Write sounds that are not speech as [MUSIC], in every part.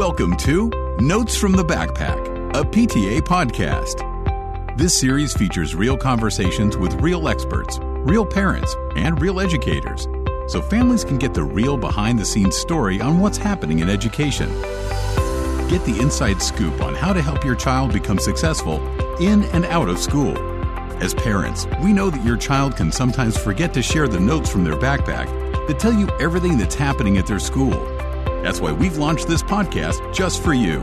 Welcome to Notes from the Backpack, a PTA podcast. This series features real conversations with real experts, real parents, and real educators, so families can get the real behind the scenes story on what's happening in education. Get the inside scoop on how to help your child become successful in and out of school. As parents, we know that your child can sometimes forget to share the notes from their backpack that tell you everything that's happening at their school. That's why we've launched this podcast just for you.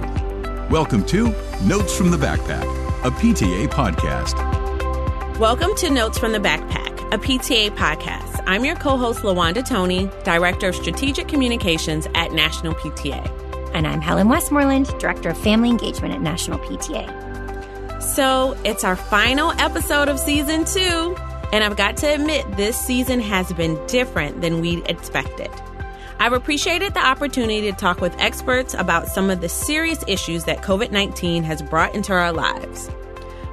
Welcome to Notes from the Backpack, a PTA podcast. Welcome to Notes from the Backpack, a PTA podcast. I'm your co host, LaWanda Toney, Director of Strategic Communications at National PTA. And I'm Helen Westmoreland, Director of Family Engagement at National PTA. So it's our final episode of season two, and I've got to admit, this season has been different than we expected. I've appreciated the opportunity to talk with experts about some of the serious issues that COVID 19 has brought into our lives.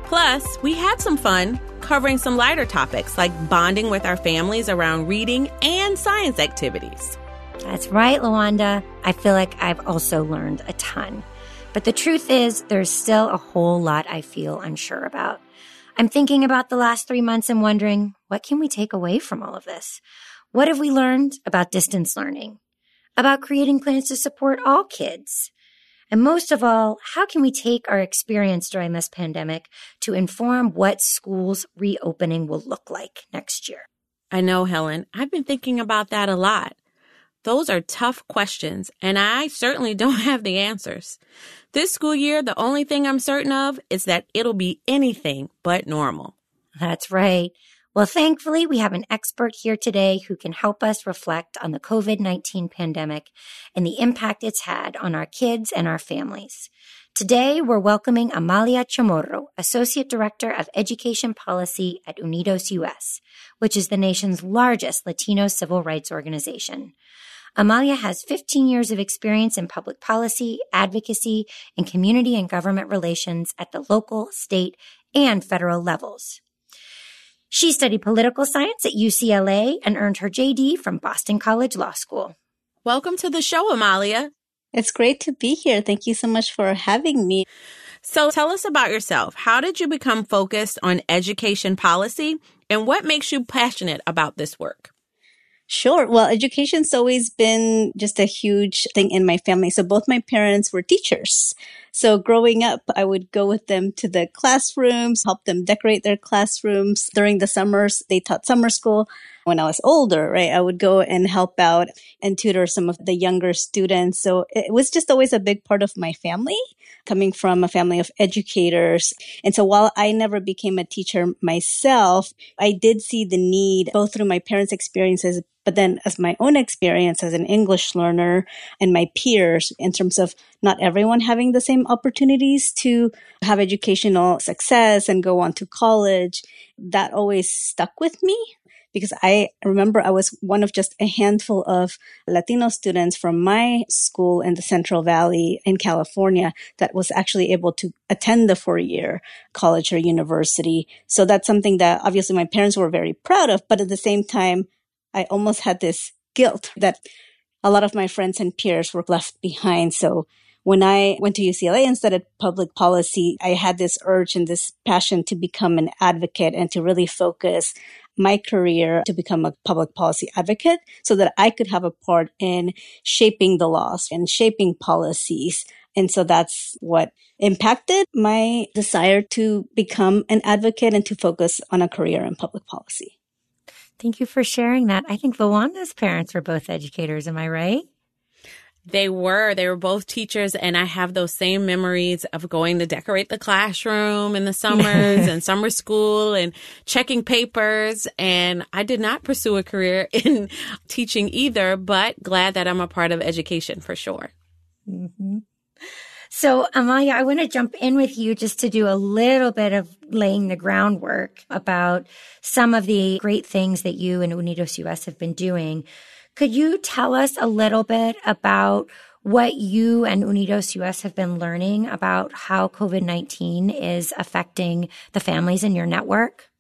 Plus, we had some fun covering some lighter topics like bonding with our families around reading and science activities. That's right, Lawanda. I feel like I've also learned a ton. But the truth is, there's still a whole lot I feel unsure about. I'm thinking about the last three months and wondering, what can we take away from all of this? What have we learned about distance learning? About creating plans to support all kids? And most of all, how can we take our experience during this pandemic to inform what schools reopening will look like next year? I know, Helen. I've been thinking about that a lot. Those are tough questions, and I certainly [LAUGHS] don't have the answers. This school year, the only thing I'm certain of is that it'll be anything but normal. That's right. Well, thankfully, we have an expert here today who can help us reflect on the COVID 19 pandemic and the impact it's had on our kids and our families. Today, we're welcoming Amalia Chamorro, Associate Director of Education Policy at Unidos US, which is the nation's largest Latino civil rights organization. Amalia has 15 years of experience in public policy, advocacy, and community and government relations at the local, state, and federal levels. She studied political science at UCLA and earned her JD from Boston College Law School. Welcome to the show, Amalia. It's great to be here. Thank you so much for having me. So tell us about yourself. How did you become focused on education policy and what makes you passionate about this work? Sure. Well, education's always been just a huge thing in my family. So both my parents were teachers. So growing up, I would go with them to the classrooms, help them decorate their classrooms. During the summers, they taught summer school. When I was older, right, I would go and help out and tutor some of the younger students. So it was just always a big part of my family, coming from a family of educators. And so while I never became a teacher myself, I did see the need both through my parents' experiences, but then as my own experience as an English learner and my peers in terms of not everyone having the same opportunities to have educational success and go on to college, that always stuck with me because I remember I was one of just a handful of Latino students from my school in the Central Valley in California that was actually able to attend the four year college or university. So that's something that obviously my parents were very proud of, but at the same time, I almost had this guilt that a lot of my friends and peers were left behind. So when I went to UCLA and studied public policy, I had this urge and this passion to become an advocate and to really focus my career to become a public policy advocate so that I could have a part in shaping the laws and shaping policies. And so that's what impacted my desire to become an advocate and to focus on a career in public policy. Thank you for sharing that. I think Lawanda's parents were both educators. Am I right? They were. They were both teachers, and I have those same memories of going to decorate the classroom in the summers [LAUGHS] and summer school and checking papers. And I did not pursue a career [LAUGHS] in teaching either, but glad that I'm a part of education for sure. Mm-hmm. So, Amalia, I want to jump in with you just to do a little bit of laying the groundwork about some of the great things that you and Unidos US have been doing could you tell us a little bit about what you and Unidos US have been learning about how COVID 19 is affecting the families in your network?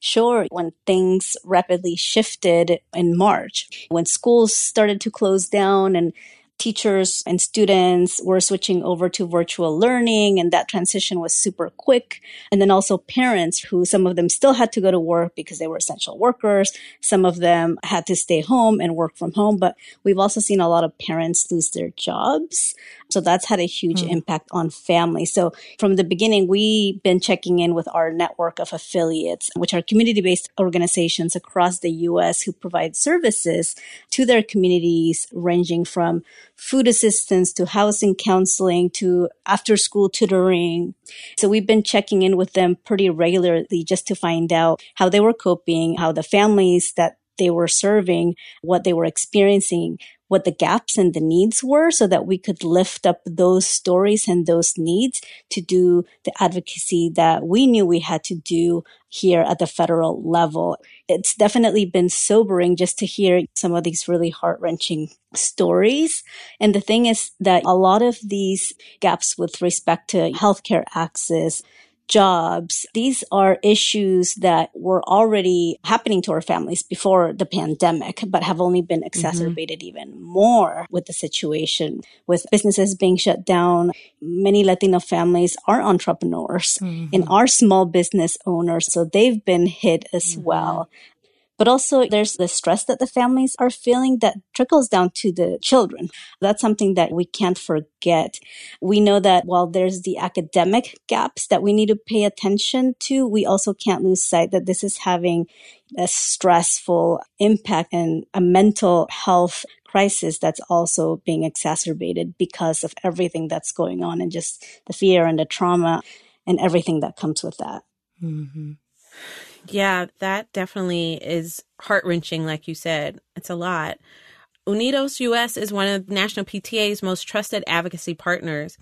Sure. When things rapidly shifted in March, when schools started to close down and teachers and students were switching over to virtual learning and that transition was super quick. And then also parents who some of them still had to go to work because they were essential workers. Some of them had to stay home and work from home, but we've also seen a lot of parents lose their jobs. So that's had a huge mm. impact on families. So from the beginning, we've been checking in with our network of affiliates, which are community based organizations across the US who provide services to their communities, ranging from food assistance to housing counseling to after school tutoring. So we've been checking in with them pretty regularly just to find out how they were coping, how the families that they were serving, what they were experiencing, what the gaps and the needs were so that we could lift up those stories and those needs to do the advocacy that we knew we had to do here at the federal level. It's definitely been sobering just to hear some of these really heart wrenching stories. And the thing is that a lot of these gaps with respect to healthcare access, jobs. These are issues that were already happening to our families before the pandemic, but have only been mm-hmm. exacerbated mm-hmm. even more with the situation with businesses being shut down. Many Latino families are entrepreneurs mm-hmm. and are small business owners. So they've been hit as mm-hmm. well. But also there's the stress that the families are feeling that trickles down to the children. That's something that we can't forget. We know that while there's the academic gaps that we need to pay attention to, we also can't lose sight that this is having a stressful impact and a mental health crisis that's also being exacerbated because of everything that's going on and just the fear and the trauma and everything that comes with that. Mm-hmm. Yeah, that definitely is heart wrenching, like you said. It's a lot. Unidos US is one of National PTA's most trusted advocacy partners.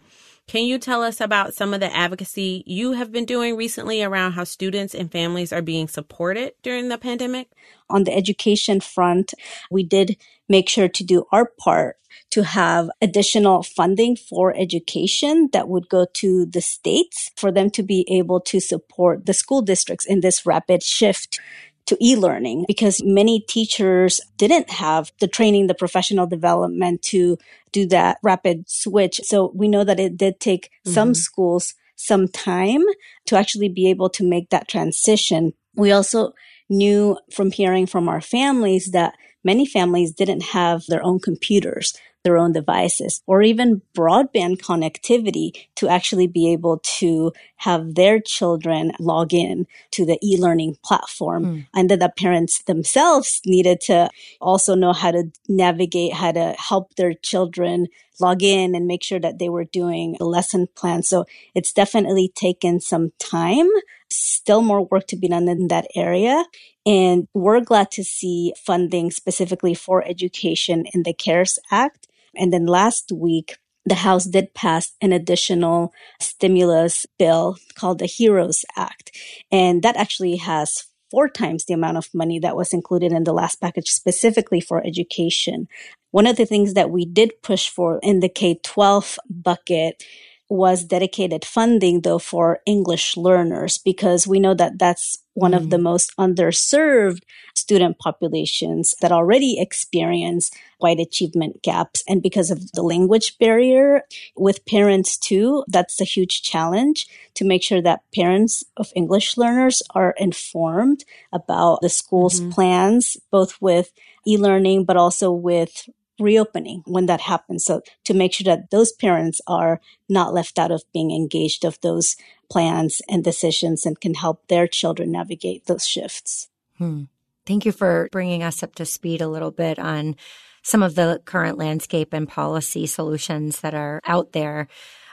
Can you tell us about some of the advocacy you have been doing recently around how students and families are being supported during the pandemic? On the education front, we did make sure to do our part to have additional funding for education that would go to the states for them to be able to support the school districts in this rapid shift to e-learning because many teachers didn't have the training, the professional development to do that rapid switch. So we know that it did take mm-hmm. some schools some time to actually be able to make that transition. We also knew from hearing from our families that many families didn't have their own computers their own devices or even broadband connectivity to actually be able to have their children log in to the e-learning platform mm. and that the parents themselves needed to also know how to navigate, how to help their children log in and make sure that they were doing the lesson plan. So it's definitely taken some time. Still more work to be done in that area. And we're glad to see funding specifically for education in the CARES Act and then last week, the House did pass an additional stimulus bill called the HEROES Act. And that actually has four times the amount of money that was included in the last package specifically for education. One of the things that we did push for in the K 12 bucket was dedicated funding though for English learners because we know that that's one mm. of the most underserved student populations that already experience white achievement gaps. And because of the language barrier with parents too, that's a huge challenge to make sure that parents of English learners are informed about the school's mm-hmm. plans, both with e-learning, but also with reopening when that happens. So to make sure that those parents are not left out of being engaged of those plans and decisions and can help their children navigate those shifts. Hmm. Thank you for bringing us up to speed a little bit on some of the current landscape and policy solutions that are out there.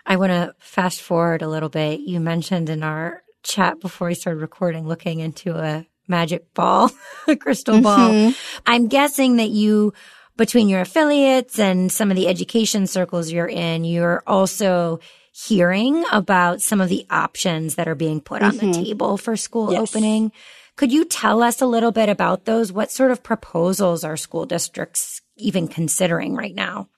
I want to fast forward a little bit. You mentioned in our chat before we started recording looking into a magic ball, [LAUGHS] a crystal ball. Mm-hmm. I'm guessing that you between your affiliates and some of the education circles you're in, you're also hearing about some of the options that are being put mm-hmm. on the mm-hmm. table for school yes. opening. Could you tell us a little bit about those? What sort of proposals are school districts even considering right now?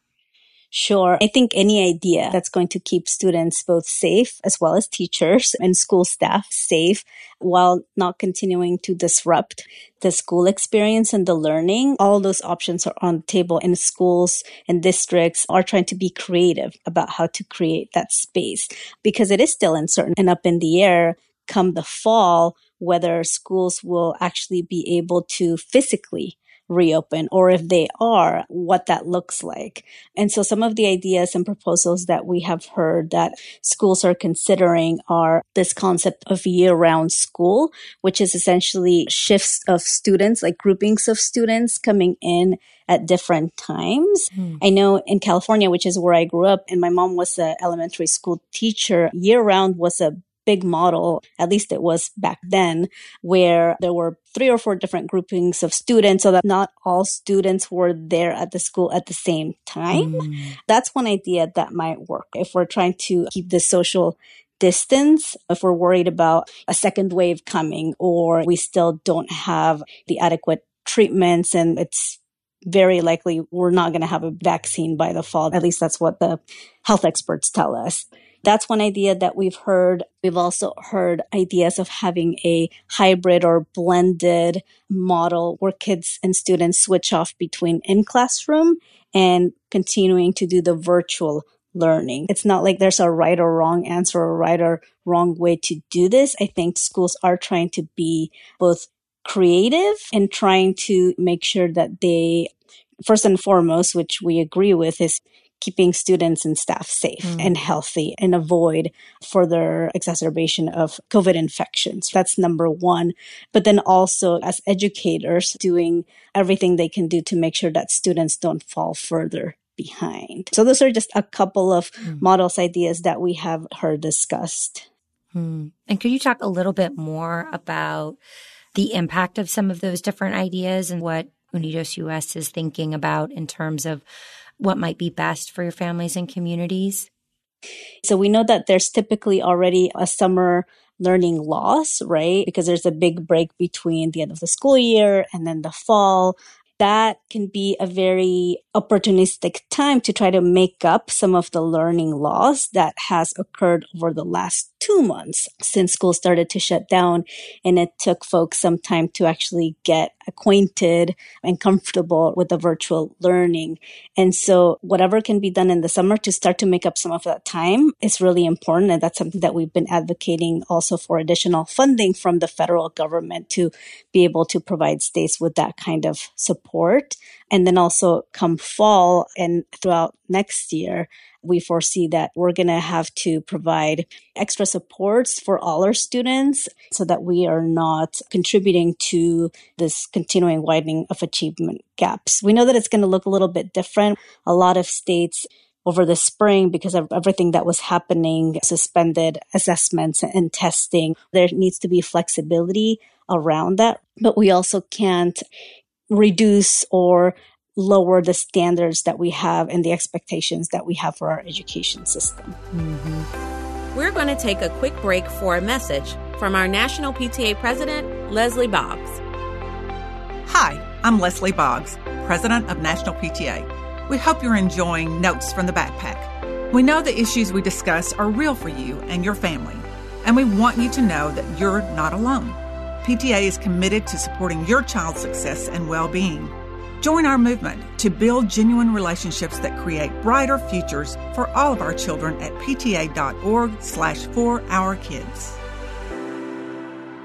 Sure. I think any idea that's going to keep students both safe as well as teachers and school staff safe while not continuing to disrupt the school experience and the learning, all those options are on the table and schools and districts are trying to be creative about how to create that space because it is still uncertain and up in the air come the fall whether schools will actually be able to physically reopen or if they are, what that looks like. And so some of the ideas and proposals that we have heard that schools are considering are this concept of year round school, which is essentially shifts of students, like groupings of students coming in at different times. Mm. I know in California, which is where I grew up, and my mom was an elementary school teacher, year round was a big model, at least it was back then, where there were three or four different groupings of students so that not all students were there at the school at the same time. Mm. That's one idea that might work if we're trying to keep the social distance, if we're worried about a second wave coming or we still don't have the adequate treatments and it's very likely we're not going to have a vaccine by the fall. At least that's what the health experts tell us. That's one idea that we've heard. We've also heard ideas of having a hybrid or blended model where kids and students switch off between in classroom and continuing to do the virtual learning. It's not like there's a right or wrong answer or right or wrong way to do this. I think schools are trying to be both creative and trying to make sure that they, first and foremost, which we agree with, is keeping students and staff safe mm. and healthy and avoid further exacerbation of COVID infections. That's number one. But then also as educators doing everything they can do to make sure that students don't fall further behind. So those are just a couple of mm. models, ideas that we have heard discussed. Mm. And could you talk a little bit more about the impact of some of those different ideas and what Unidos US is thinking about in terms of what might be best for your families and communities? So we know that there's typically already a summer learning loss, right? Because there's a big break between the end of the school year and then the fall that can be a very opportunistic time to try to make up some of the learning loss that has occurred over the last two months since school started to shut down. And it took folks some time to actually get acquainted and comfortable with the virtual learning. And so whatever can be done in the summer to start to make up some of that time is really important. And that's something that we've been advocating also for additional funding from the federal government to be able to provide states with that kind of support. And then also come fall and throughout next year, we foresee that we're going to have to provide extra supports for all our students so that we are not contributing to this continuing widening of achievement gaps. We know that it's going to look a little bit different. A lot of states over the spring because of everything that was happening, suspended assessments and testing. There needs to be flexibility around that, but we also can't reduce or lower the standards that we have and the expectations that we have for our education system. Mm-hmm. We're going to take a quick break for a message from our National PTA President, Leslie Boggs. Hi, I'm Leslie Boggs, President of National PTA. We hope you're enjoying Notes from the Backpack. We know the issues we discuss are real for you and your family, and we want you to know that you're not alone. PTA is committed to supporting your child's success and well being. Join our movement to build genuine relationships that create brighter futures for all of our children at pta.org slash for our kids.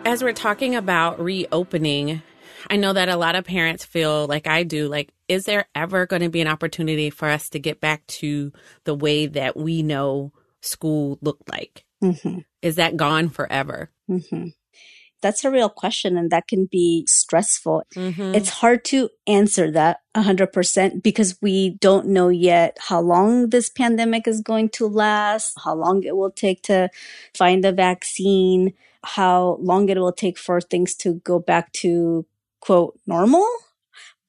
As we're talking about reopening, I know that a lot of parents feel like I do, like, is there ever going to be an opportunity for us to get back to the way that we know school looked like? Mm-hmm. Is that gone forever? Mm-hmm that's a real question and that can be stressful. Mm-hmm. It's hard to answer that 100% because we don't know yet how long this pandemic is going to last, how long it will take to find a vaccine, how long it will take for things to go back to quote normal.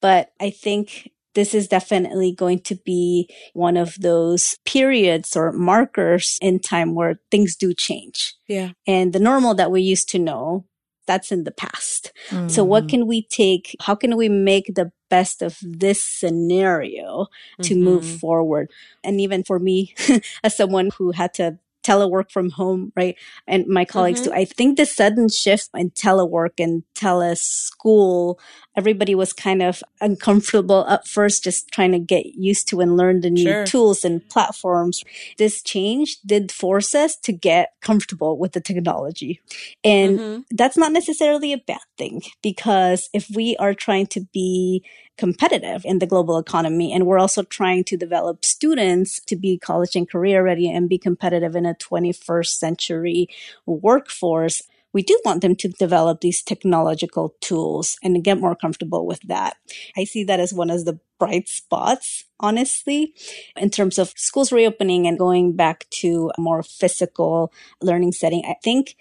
But I think this is definitely going to be one of those periods or markers in time where things do change. Yeah. And the normal that we used to know that's in the past. Mm-hmm. So what mm-hmm. can we take? How can we make the best of this scenario to mm-hmm. move forward? And even for me, [LAUGHS] as someone who had to telework from home, right? And my colleagues mm-hmm. do. I think the sudden shift in telework and teleschool, everybody was kind of uncomfortable at first, just trying to get used to and learn the new sure. tools and platforms. This change did force us to get comfortable with the technology. And mm-hmm. that's not necessarily a bad thing because if we are trying to be competitive in the global economy. And we're also trying to develop students to be college and career ready and be competitive in a 21st century workforce. We do want them to develop these technological tools and get more comfortable with that. I see that as one of the bright spots, honestly, in terms of schools reopening and going back to a more physical learning setting. I think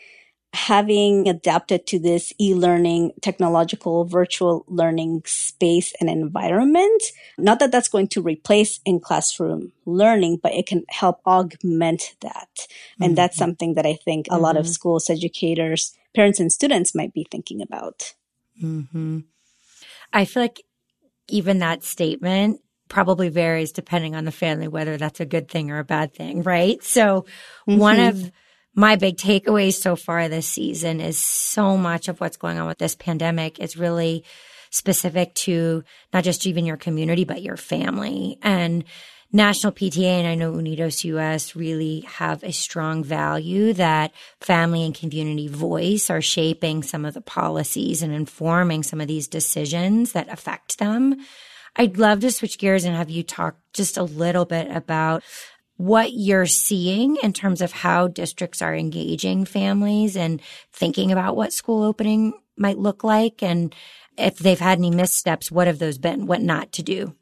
having adapted to this e-learning technological virtual learning space and environment not that that's going to replace in classroom learning but it can help augment that and mm-hmm. that's something that i think a mm-hmm. lot of mm-hmm. schools educators parents and students might be thinking about mm-hmm. i feel like even that statement probably varies depending on the family whether that's a good thing or a bad thing right so one mm-hmm. of my big takeaways so far this season is so much of what's going on with this pandemic is really specific to not just even your community, but your family. And National PTA and I know Unidos US really have a strong value that family and community voice are shaping some of the policies and informing some of these decisions that affect them. I'd love to switch gears and have you talk just a little bit about what you're seeing in terms of how districts are engaging families and thinking about what school opening might look like and if they've had any missteps, what have those been, what not to do?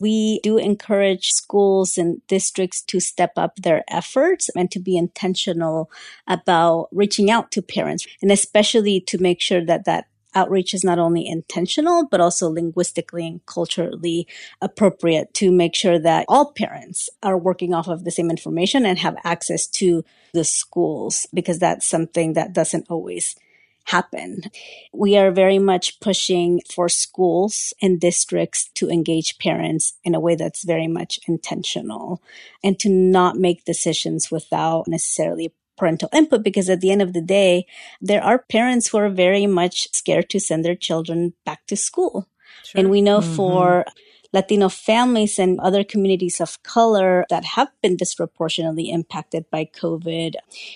We do encourage schools and districts to step up their efforts and to be intentional about reaching out to parents and especially to make sure that that outreach is not only intentional, but also linguistically and culturally appropriate to make sure that all parents are working off of the same information and have access to the schools, because that's something that doesn't always happen. We are very much pushing for schools and districts to engage parents in a way that's very much intentional and to not make decisions without necessarily parental input because at the end of the day, there are parents who are very much scared to send their children back to school. Sure. And we know mm-hmm. for Latino families and other communities of color that have been disproportionately impacted by COVID.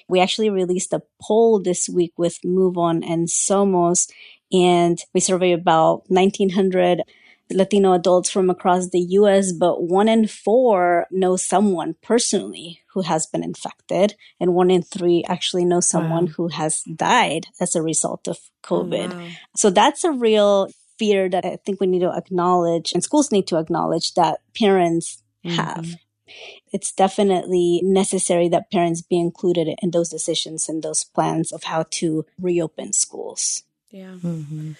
We actually released a poll this week with MoveOn and Somos, and we surveyed about 1900 Latino adults from across the US, but one in four know someone personally who has been infected, and one in three actually know someone wow. who has died as a result of COVID. Oh, wow. So that's a real fear that I think we need to acknowledge, and schools need to acknowledge that parents mm-hmm. have. It's definitely necessary that parents be included in those decisions and those plans of how to reopen schools. Yeah. Mm-hmm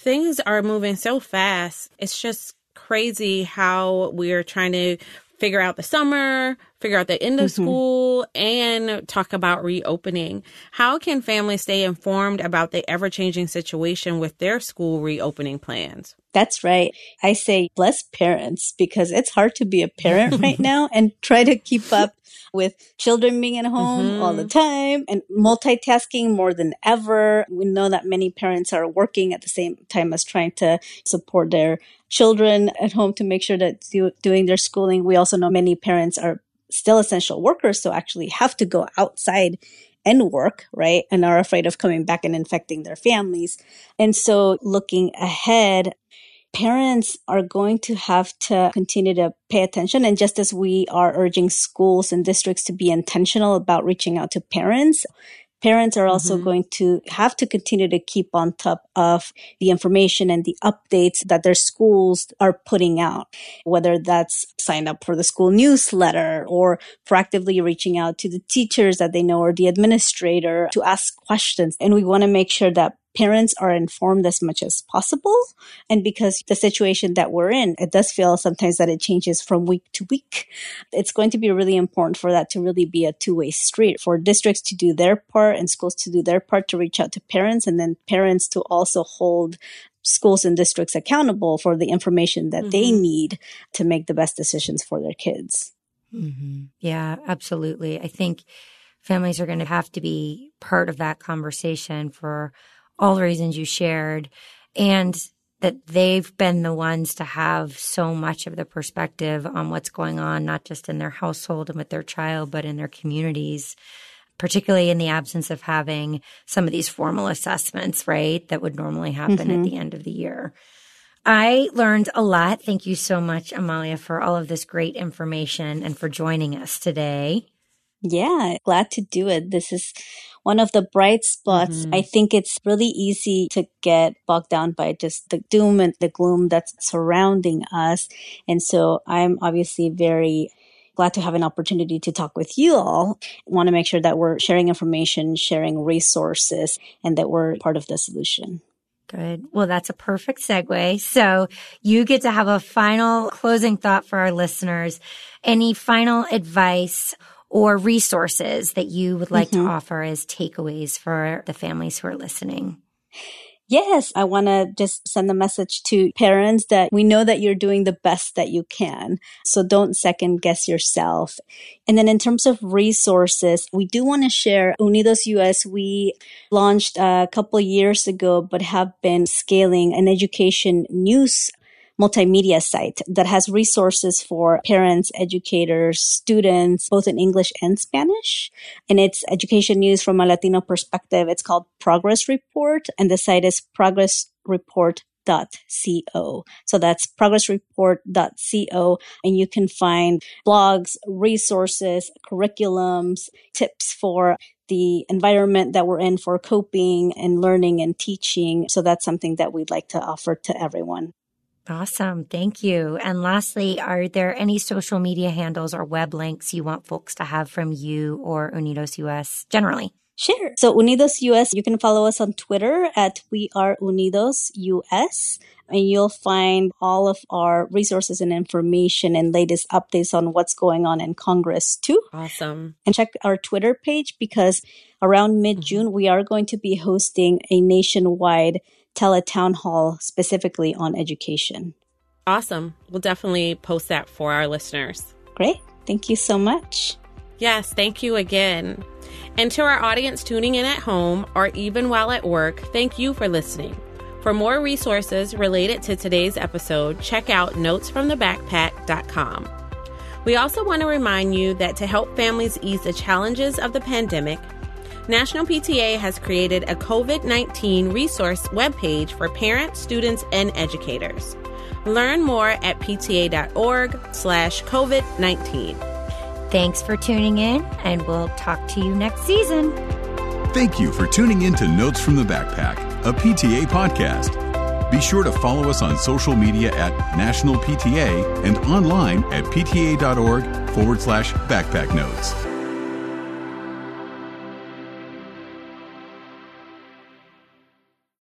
things are moving so fast. It's just crazy how we're trying to figure out the summer, figure out the end of mm-hmm. school, and talk about reopening. How can families stay informed about the ever changing situation with their school reopening plans? That's right. I say bless parents because it's hard to be a parent right [LAUGHS] now and try to keep up with children being at home mm-hmm. all the time and multitasking more than ever. We know that many parents are working at the same time as trying to support their children at home to make sure that do, doing their schooling. We also know many parents are still essential workers, so actually have to go outside and work, right? And are afraid of coming back and infecting their families. And so looking ahead, parents are going to have to continue to pay attention. And just as we are urging schools and districts to be intentional about reaching out to parents, parents are also mm-hmm. going to have to continue to keep on top of the information and the updates that their schools are putting out, whether that's sign up for the school newsletter or proactively reaching out to the teachers that they know or the administrator to ask questions. And we want to make sure that parents are informed as much as possible. And because the situation that we're in, it does feel sometimes that it changes from week to week. It's going to be really important for that to really be a two way street for districts to do their part and schools to do their part to reach out to parents and then parents to also hold schools and districts accountable for the information that mm-hmm. they need to make the best decisions for their kids. Mm-hmm. Yeah, absolutely. I think families are going to have to be part of that conversation for all the reasons you shared and that they've been the ones to have so much of the perspective on what's going on, not just in their household and with their child, but in their communities, particularly in the absence of having some of these formal assessments, right? That would normally happen mm-hmm. at the end of the year. I learned a lot. Thank you so much, Amalia, for all of this great information and for joining us today. Yeah, glad to do it. This is one of the bright spots. Mm-hmm. I think it's really easy to get bogged down by just the doom and the gloom that's surrounding us. And so I'm obviously very glad to have an opportunity to talk with you all. I want to make sure that we're sharing information, sharing resources, and that we're part of the solution. Good. Well, that's a perfect segue. So you get to have a final closing thought for our listeners. Any final advice or resources that you would like mm-hmm. to offer as takeaways for the families who are listening? Yes, I want to just send a message to parents that we know that you're doing the best that you can. So don't second guess yourself. And then in terms of resources, we do want to share Unidos US. We launched a couple years ago, but have been scaling an education news multimedia site that has resources for parents, educators, students, both in English and Spanish. And it's education news from a Latino perspective. It's called Progress Report and the site is progressreport.co. So that's progressreport.co and you can find blogs, resources, curriculums, tips for the environment that we're in for coping and learning and teaching. So that's something that we'd like to offer to everyone. Awesome. Thank you. And lastly, are there any social media handles or web links you want folks to have from you or Unidos US generally? Sure. So Unidos US, you can follow us on Twitter at We Are Unidos US and you'll find all of our resources and information and latest updates on what's going on in Congress too. Awesome. And check our Twitter page because around mid June, mm-hmm. we are going to be hosting a nationwide teletown hall specifically on education. Awesome. We'll definitely post that for our listeners. Great. Thank you so much. Yes, thank you again. And to our audience tuning in at home or even while at work, thank you for listening. For more resources related to today's episode, check out notesfromthebackpack.com. We also want to remind you that to help families ease the challenges of the pandemic, National PTA has created a COVID 19 resource webpage for parents, students, and educators. Learn more at pta.org slash COVID 19. Thanks for tuning in, and we'll talk to you next season. Thank you for tuning in to Notes from the Backpack, a PTA podcast. Be sure to follow us on social media at National PTA and online at pta.org forward slash backpack notes.